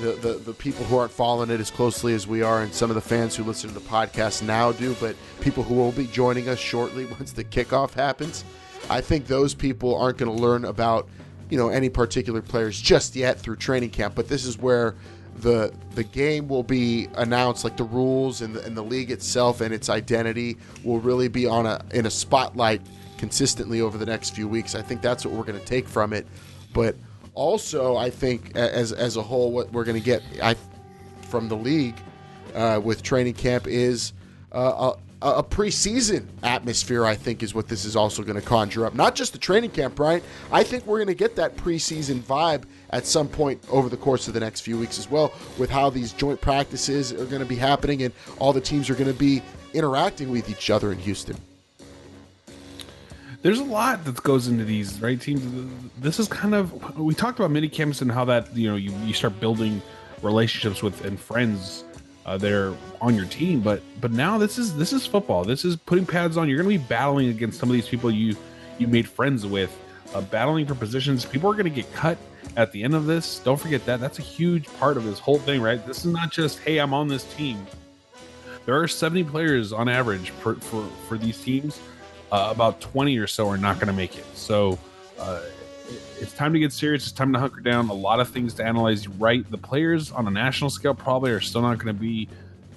The, the, the people who aren't following it as closely as we are, and some of the fans who listen to the podcast now do, but people who will be joining us shortly once the kickoff happens, I think those people aren't going to learn about you know any particular players just yet through training camp. But this is where the the game will be announced, like the rules and the, and the league itself and its identity will really be on a in a spotlight consistently over the next few weeks. I think that's what we're going to take from it. But also, I think as as a whole, what we're going to get I from the league uh, with training camp is uh, a, preseason atmosphere. I think is what this is also going to conjure up. Not just the training camp, Brian. I think we're going to get that preseason vibe at some point over the course of the next few weeks as well, with how these joint practices are going to be happening and all the teams are going to be interacting with each other in Houston. there's a lot that goes into these right teams this is kind of we talked about mini camps and how that you know you, you start building relationships with and friends uh, that are on your team but but now this is this is football. This is putting pads on. You're going to be battling against some of these people you you made friends with uh, battling for positions. People are going to get cut at the end of this. Don't forget that. That's a huge part of this whole thing right? This is not just hey i'm on this team. There are 70 players on average for for, for these teams. Uh, about 20 or so are not going to make it. So uh, it's time to get serious. It's time to hunker down. A lot of things to analyze. Right, the players on a national scale probably are still not going to be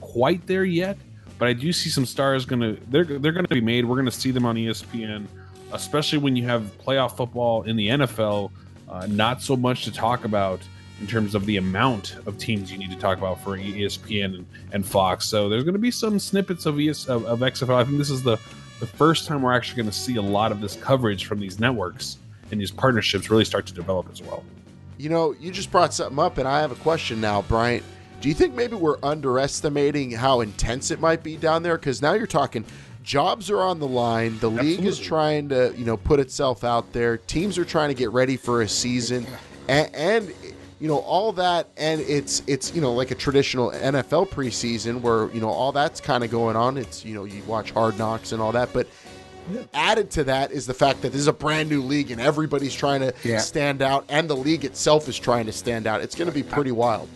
quite there yet, but I do see some stars going to they're they're going to be made. We're going to see them on ESPN, especially when you have playoff football in the NFL. Uh, not so much to talk about in terms of the amount of teams you need to talk about for ESPN and, and Fox. So there's going to be some snippets of, ES, of of XFL. I think this is the the first time we're actually going to see a lot of this coverage from these networks and these partnerships really start to develop as well. You know, you just brought something up, and I have a question now, Bryant. Do you think maybe we're underestimating how intense it might be down there? Because now you're talking jobs are on the line. The league is trying to, you know, put itself out there. Teams are trying to get ready for a season, and, and you know all that. And it's it's you know like a traditional NFL preseason where you know all that's kind of going on. It's you know you watch Hard Knocks and all that, but added to that is the fact that this is a brand new league and everybody's trying to Yeah. stand out and the league itself is trying to stand out. It's going to be pretty wild.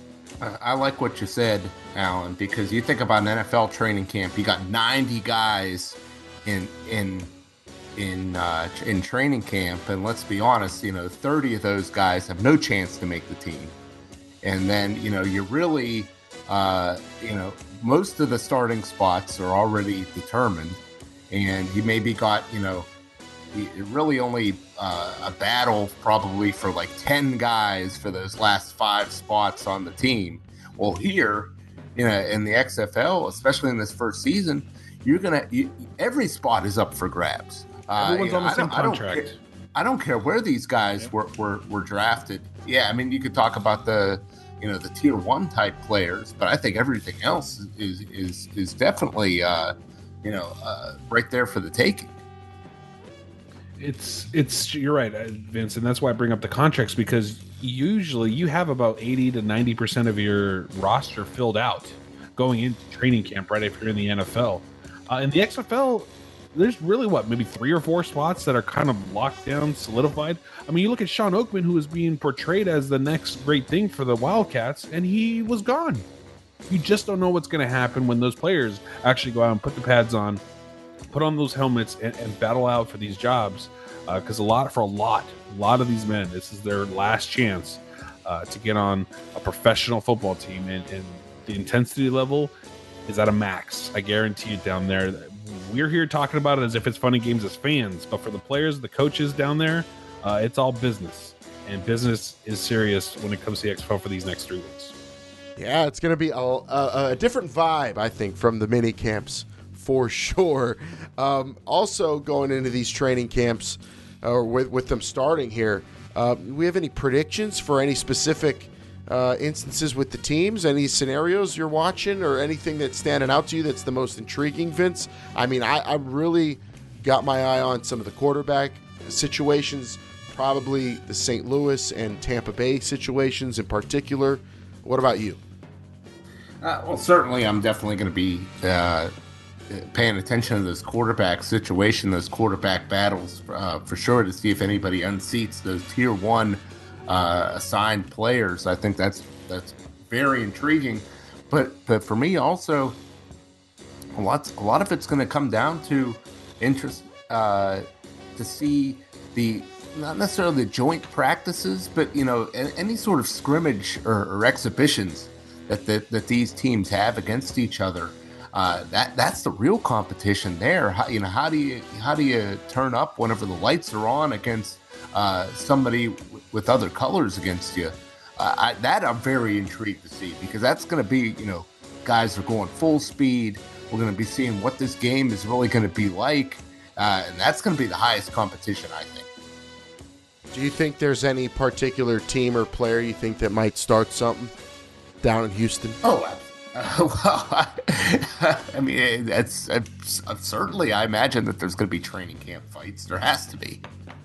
I I like what you said, Alan, because you think about an NFL training camp. You got 90 guys in in in uh, in training camp, and let's be honest, you know, 30 of those guys have no chance to make the team. And then you know, you're really, uh, you know, most of the starting spots are already determined, and you maybe got you know really only uh, a battle probably for like 10 guys for those last five spots on the team. Well, here, you know, in the XFL, especially in this first season, you're gonna you, every spot is up for grabs. Uh, Everyone's on know, the I same don't- I don't contract. care- I don't care where these guys were, were were drafted. Yeah, I mean, you could talk about the you know the tier one type players, but I think everything else is is is definitely uh, you know uh, right there for the taking. It's it's you're right, uh, Vince, and that's why I bring up the contracts because usually you have about 80 to 90 percent of your roster filled out going into training camp right if you're in the NFL. Uh, in the XFL, there's really what maybe three or four spots that are kind of locked down, solidified. I mean, you look at Shawn Oakman, who is being portrayed as the next great thing for the Wildcats, and he was gone. You just don't know what's going to happen when those players actually go out and put the pads on, put on those helmets, and, and battle out for these jobs. Because a lot, for a lot, a lot of these men, this is their last chance uh, to get on a professional football team, and, and the intensity level is at a max. I guarantee it down there. We're here talking about it as if it's fun and games as fans, but for the players, the coaches down there, uh, it's all business, and business is serious when it comes to the XFL for these next three weeks. Yeah, it's going to be a, a, a, different vibe, I think, from the mini camps for sure. Um, also, going into these training camps, or uh, with, with them starting here, uh, we have any predictions for any specific uh, instances with the teams? Any scenarios you're watching, or anything that's standing out to you that's the most intriguing, Vince? I mean, I, I really got my eye on some of the quarterback situations, probably the St. Louis and Tampa Bay situations in particular. What about you? Uh, well, certainly, I'm definitely going to be uh, paying attention to this quarterback situation, those quarterback battles, uh, for sure, to see if anybody unseats those tier one uh, assigned players. I think that's that's very intriguing. But but for me, also, a lot a lot of it's going to come down to interest uh, to see the not necessarily the joint practices, but you know any sort of scrimmage or, or exhibitions that, that that these teams have against each other. Uh, that that's the real competition there. How, you know, how do you how do you turn up whenever the lights are on against uh, somebody w- with other colors against you? Uh, I, that I'm very intrigued to see because that's going to be you know guys are going full speed. We're going to be seeing what this game is really going to be like, uh, and that's going to be the highest competition, I think. Do you think there's any particular team or player you think that might start something? Down in Houston? Oh, uh, well, I, I mean, that's uh, certainly. I imagine that there's going to be training camp fights. There has to be.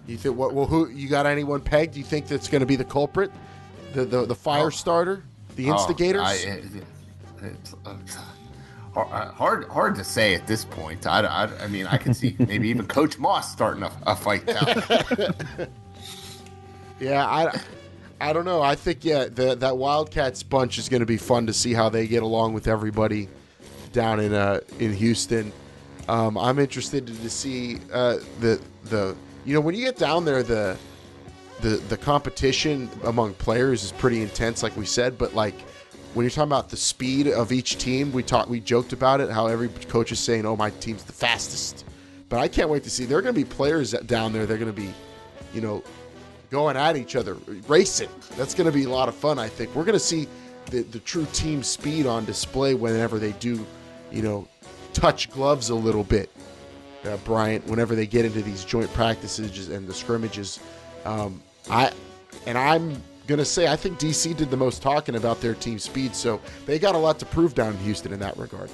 You think what? Well, who you got? Anyone pegged? Do you think that's going to be the culprit, the the, the fire oh. starter, the instigators? Oh, I, it's, uh, hard hard to say at this point. I, I, I mean, I can see maybe even Coach Moss starting a, a fight yeah, I I don't know. I think yeah, the, that Wildcats bunch is going to be fun to see how they get along with everybody down in uh, in Houston. Um, I'm interested to see uh, the the you know when you get down there the the the competition among players is pretty intense, like we said. But like when you're talking about the speed of each team, we talked we joked about it how every coach is saying, "Oh, my team's the fastest." But I can't wait to see. There are going to be players down there. They're going to be, you know, going at each other, racing. That's going to be a lot of fun, I think. We're going to see the, the true team speed on display whenever they do, you know, touch gloves a little bit, uh, Bryant, whenever they get into these joint practices and the scrimmages. Um, I And I'm going to say, I think DC did the most talking about their team speed, so they got a lot to prove down in Houston in that regard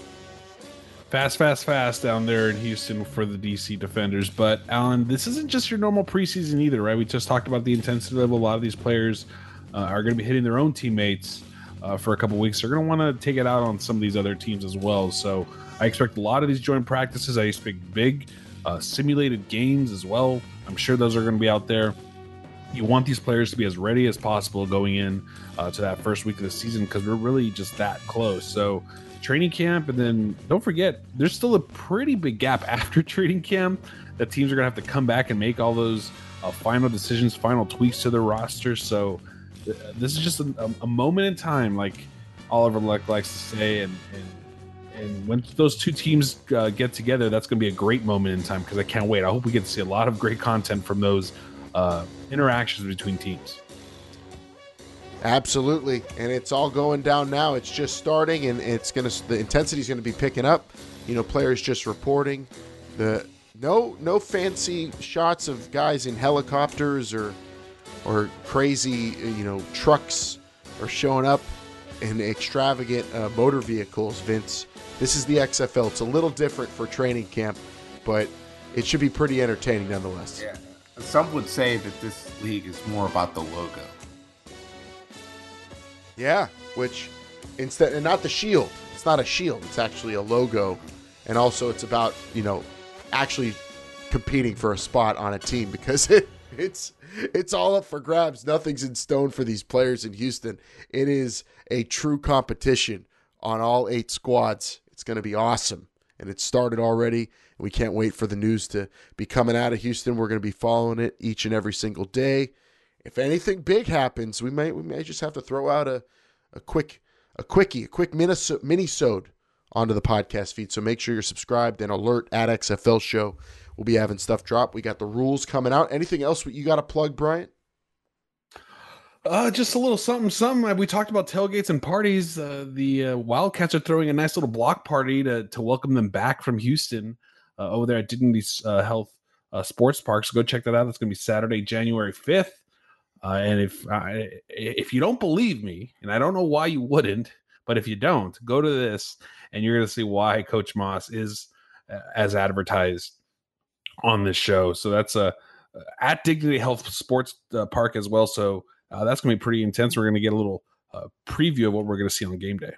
fast, fast, fast down there in Houston for the DC Defenders. But Alan, this isn't just your normal preseason either, right? We just talked about the intensity level. A lot of these players uh, are going to be hitting their own teammates uh, for a couple weeks. They're going to want to take it out on some of these other teams as well. So I expect a lot of these joint practices. I expect big uh, simulated games as well. I'm sure those are going to be out there. You want these players to be as ready as possible going in uh, to that first week of the season because we're really just that close. So training camp, and then don't forget, there's still a pretty big gap after training camp that teams are going to have to come back and make all those uh, final decisions, final tweaks to their roster. So th- this is just a, a, moment in time, like Oliver Luck likes to say, and, and and when those two teams uh, get together, that's going to be a great moment in time because I can't wait. I hope we get to see a lot of great content from those uh, interactions between teams. Absolutely, and it's all going down now. It's just starting, and it's gonna the intensity is gonna be picking up. You know, players just reporting the no no fancy shots of guys in helicopters or or crazy you know trucks are showing up in extravagant uh, motor vehicles. Vince, this is the XFL. It's a little different for training camp, but it should be pretty entertaining nonetheless. Yeah, some would say that this league is more about the logo. Yeah, which instead and not the shield. It's not a shield. It's actually a logo, and also it's about you know actually competing for a spot on a team because it, it's it's all up for grabs. Nothing's in stone for these players in Houston. It is a true competition on all eight squads. It's going to be awesome, and it started already. We can't wait for the news to be coming out of Houston. We're going to be following it each and every single day if anything big happens, we may we may just have to throw out a, a quick a quickie, a quick mini minisode onto the podcast feed. So make sure you're subscribed and alert at XFL show. We'll be having stuff drop. We got the rules coming out. Anything else you got to plug, Bryant? Uh, just a little something, something. We talked about tailgates and parties. Uh, the uh, Wildcats are throwing a nice little block party to to welcome them back from Houston uh, over there at Dignity uh, Health uh, Sports Park. So go check that out. That's going to be Saturday, January fifth. Uh, and if uh, if you don't believe me, and I don't know why you wouldn't, but if you don't, go to this, and you're going to see why Coach Moss is uh, as advertised on this show. So that's a uh, at Dignity Health Sports uh, Park as well. So uh, that's going to be pretty intense. We're going to get a little uh, preview of what we're going to see on game day.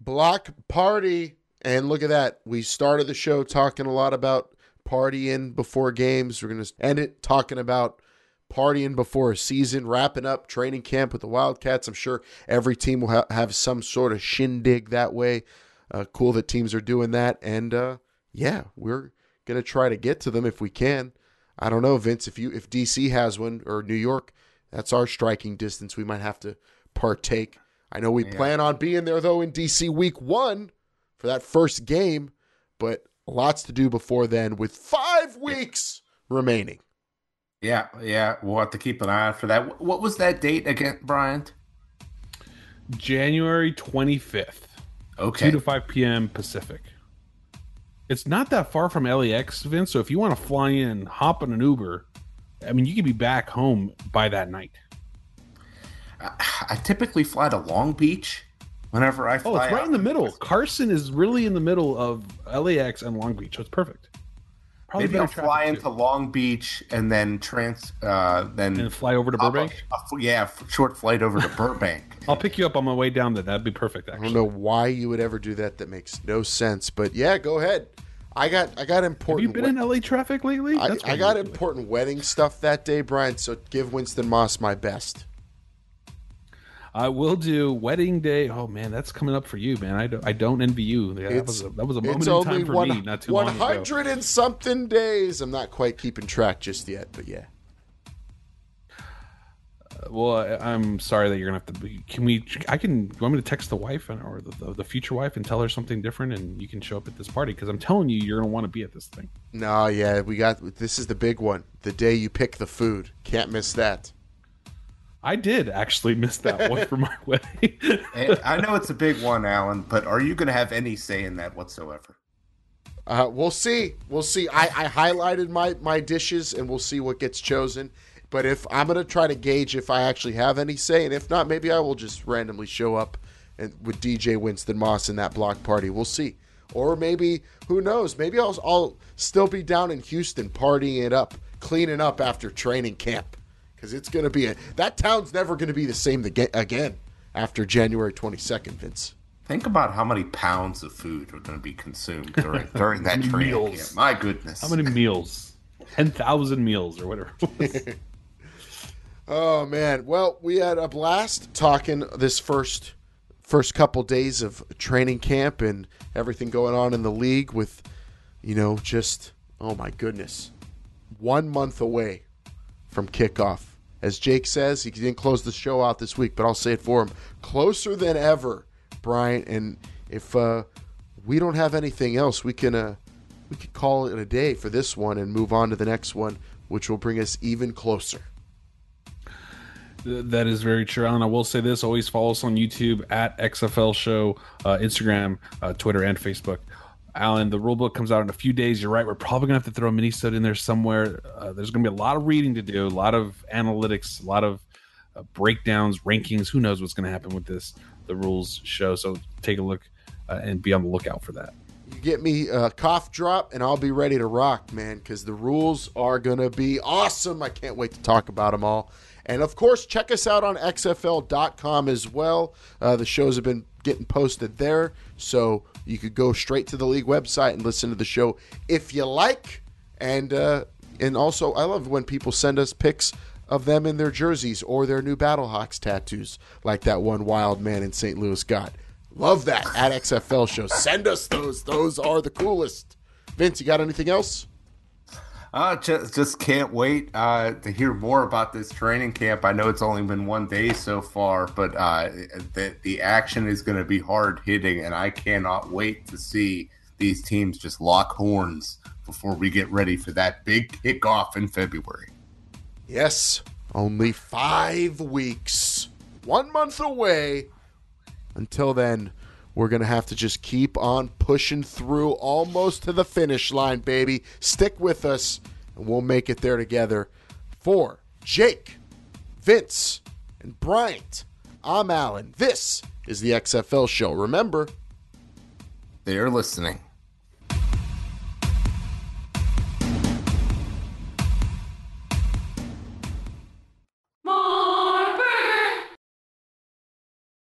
Block party. And look at that. We started the show talking a lot about partying before games. We're going to end it talking about partying before a season, wrapping up training camp with the Wildcats. I'm sure every team will ha- have some sort of shindig that way. Uh, cool that teams are doing that. And uh, yeah, we're going to try to get to them if we can. I don't know, Vince, if you if DC has one or New York, that's our striking distance. We might have to partake. I know we Yeah. plan on being there though in DC week 1 for that first game, but lots to do before then with 5 weeks remaining. Yeah, yeah. We'll have to keep an eye out for that. What was that date again, Brian? January 25th, Okay. 2 to 5 p.m. Pacific. It's not that far from LAX, Vince. So if you want to fly in, hop on an Uber, I mean, you could be back home by that night. I typically fly to Long Beach whenever I fly. Oh, it's right out. in the middle. Carson is really in the middle of LAX and Long Beach. So it's perfect. Probably Maybe I'll fly into too. Long Beach and then trans, uh, then and fly over to hop a- Burbank. yeah, f- short flight over to Burbank. I'll pick you up on my way down there. That'd be perfect. I don't know why you would ever do that. That makes no sense. But yeah, go ahead. I got I got have you important. been we- in LA traffic lately? I, I got important wedding stuff that day, Brian. So give Winston Moss my best. I will do wedding day. Oh man, that's coming up for you, man. I don't, I don't envy you. Yeah, that was a, that was a moment in time for one, me not too long ago. 100 and something days. I'm not quite keeping track just yet, but yeah. Uh, well, I- I'm sorry that you're gonna have to. Be, can we? I can. You want me to text the wife and, or the, the, the future wife and tell her something different, and you can show up at this party because I'm telling you, you're gonna want to be at this thing. No, yeah, we got this is the big one. The day you pick the food. Can't miss that. I did actually miss that one for my wedding. I know it's a big one, Alan, but are you going to have any say in that whatsoever? Uh, we'll see. We'll see. I, I highlighted my, my dishes and we'll see what gets chosen. But if I'm gonna try to gauge if I actually have any say, and if not, maybe I will just randomly show up and with DJ Winston Moss in that block party. We'll see. Or maybe who knows? Maybe I'll I'll still be down in Houston partying it up, cleaning up after training camp, because it's gonna be a that town's never gonna be the same again after January 22nd, Vince. Think about how many pounds of food are going to be consumed during during that Many training meals. camp. My goodness. How many meals? Ten thousand meals or whatever. Oh man. Well, we had a blast talking this first first couple days of training camp and everything going on in the league with you know just oh my goodness. 1 month away from kickoff. As Jake says, he didn't close the show out this week, but I'll say it for him. Closer than ever, Brian, and if uh we don't have anything else, we can uh we could call it a day for this one and move on to the next one, which will bring us even closer. That is very true, Alan. I will say this: always follow us on YouTube at XFL Show, uh, Instagram, uh, Twitter, and Facebook. Alan, the rule book comes out in a few days. You're right. We're probably gonna have to throw a mini in there somewhere. Uh, there's gonna be a lot of reading to do, a lot of analytics, a lot of uh, breakdowns, rankings. Who knows what's gonna happen with this the rules show? So take a look uh, and be on the lookout for that. You get me a cough drop, and I'll be ready to rock, man, because the rules are going to be awesome. I can't wait to talk about them all. And of course, check us out on XFL.com as well. Uh, the shows have been getting posted there, so you could go straight to the league website and listen to the show if you like. And uh, and also, I love when people send us pics of them in their jerseys or their new Battlehawks tattoos, like that one wild man in St. Louis got. Love that at XFL show. Send us those. Those are the coolest. Vince, you got anything else? Uh, just, just can't wait uh, to hear more about this training camp. I know it's only been one day so far, but uh, the, the action is going to be hard hitting, and I cannot wait to see these teams just lock horns before we get ready for that big kickoff in February. Yes, Only five weeks, one month away. Until then, we're going to have to just keep on pushing through almost to the finish line, baby. Stick with us, and we'll make it there together. For Jake, Vince, and Bryant, I'm Alan. This is the XFL show. Remember, They're listening.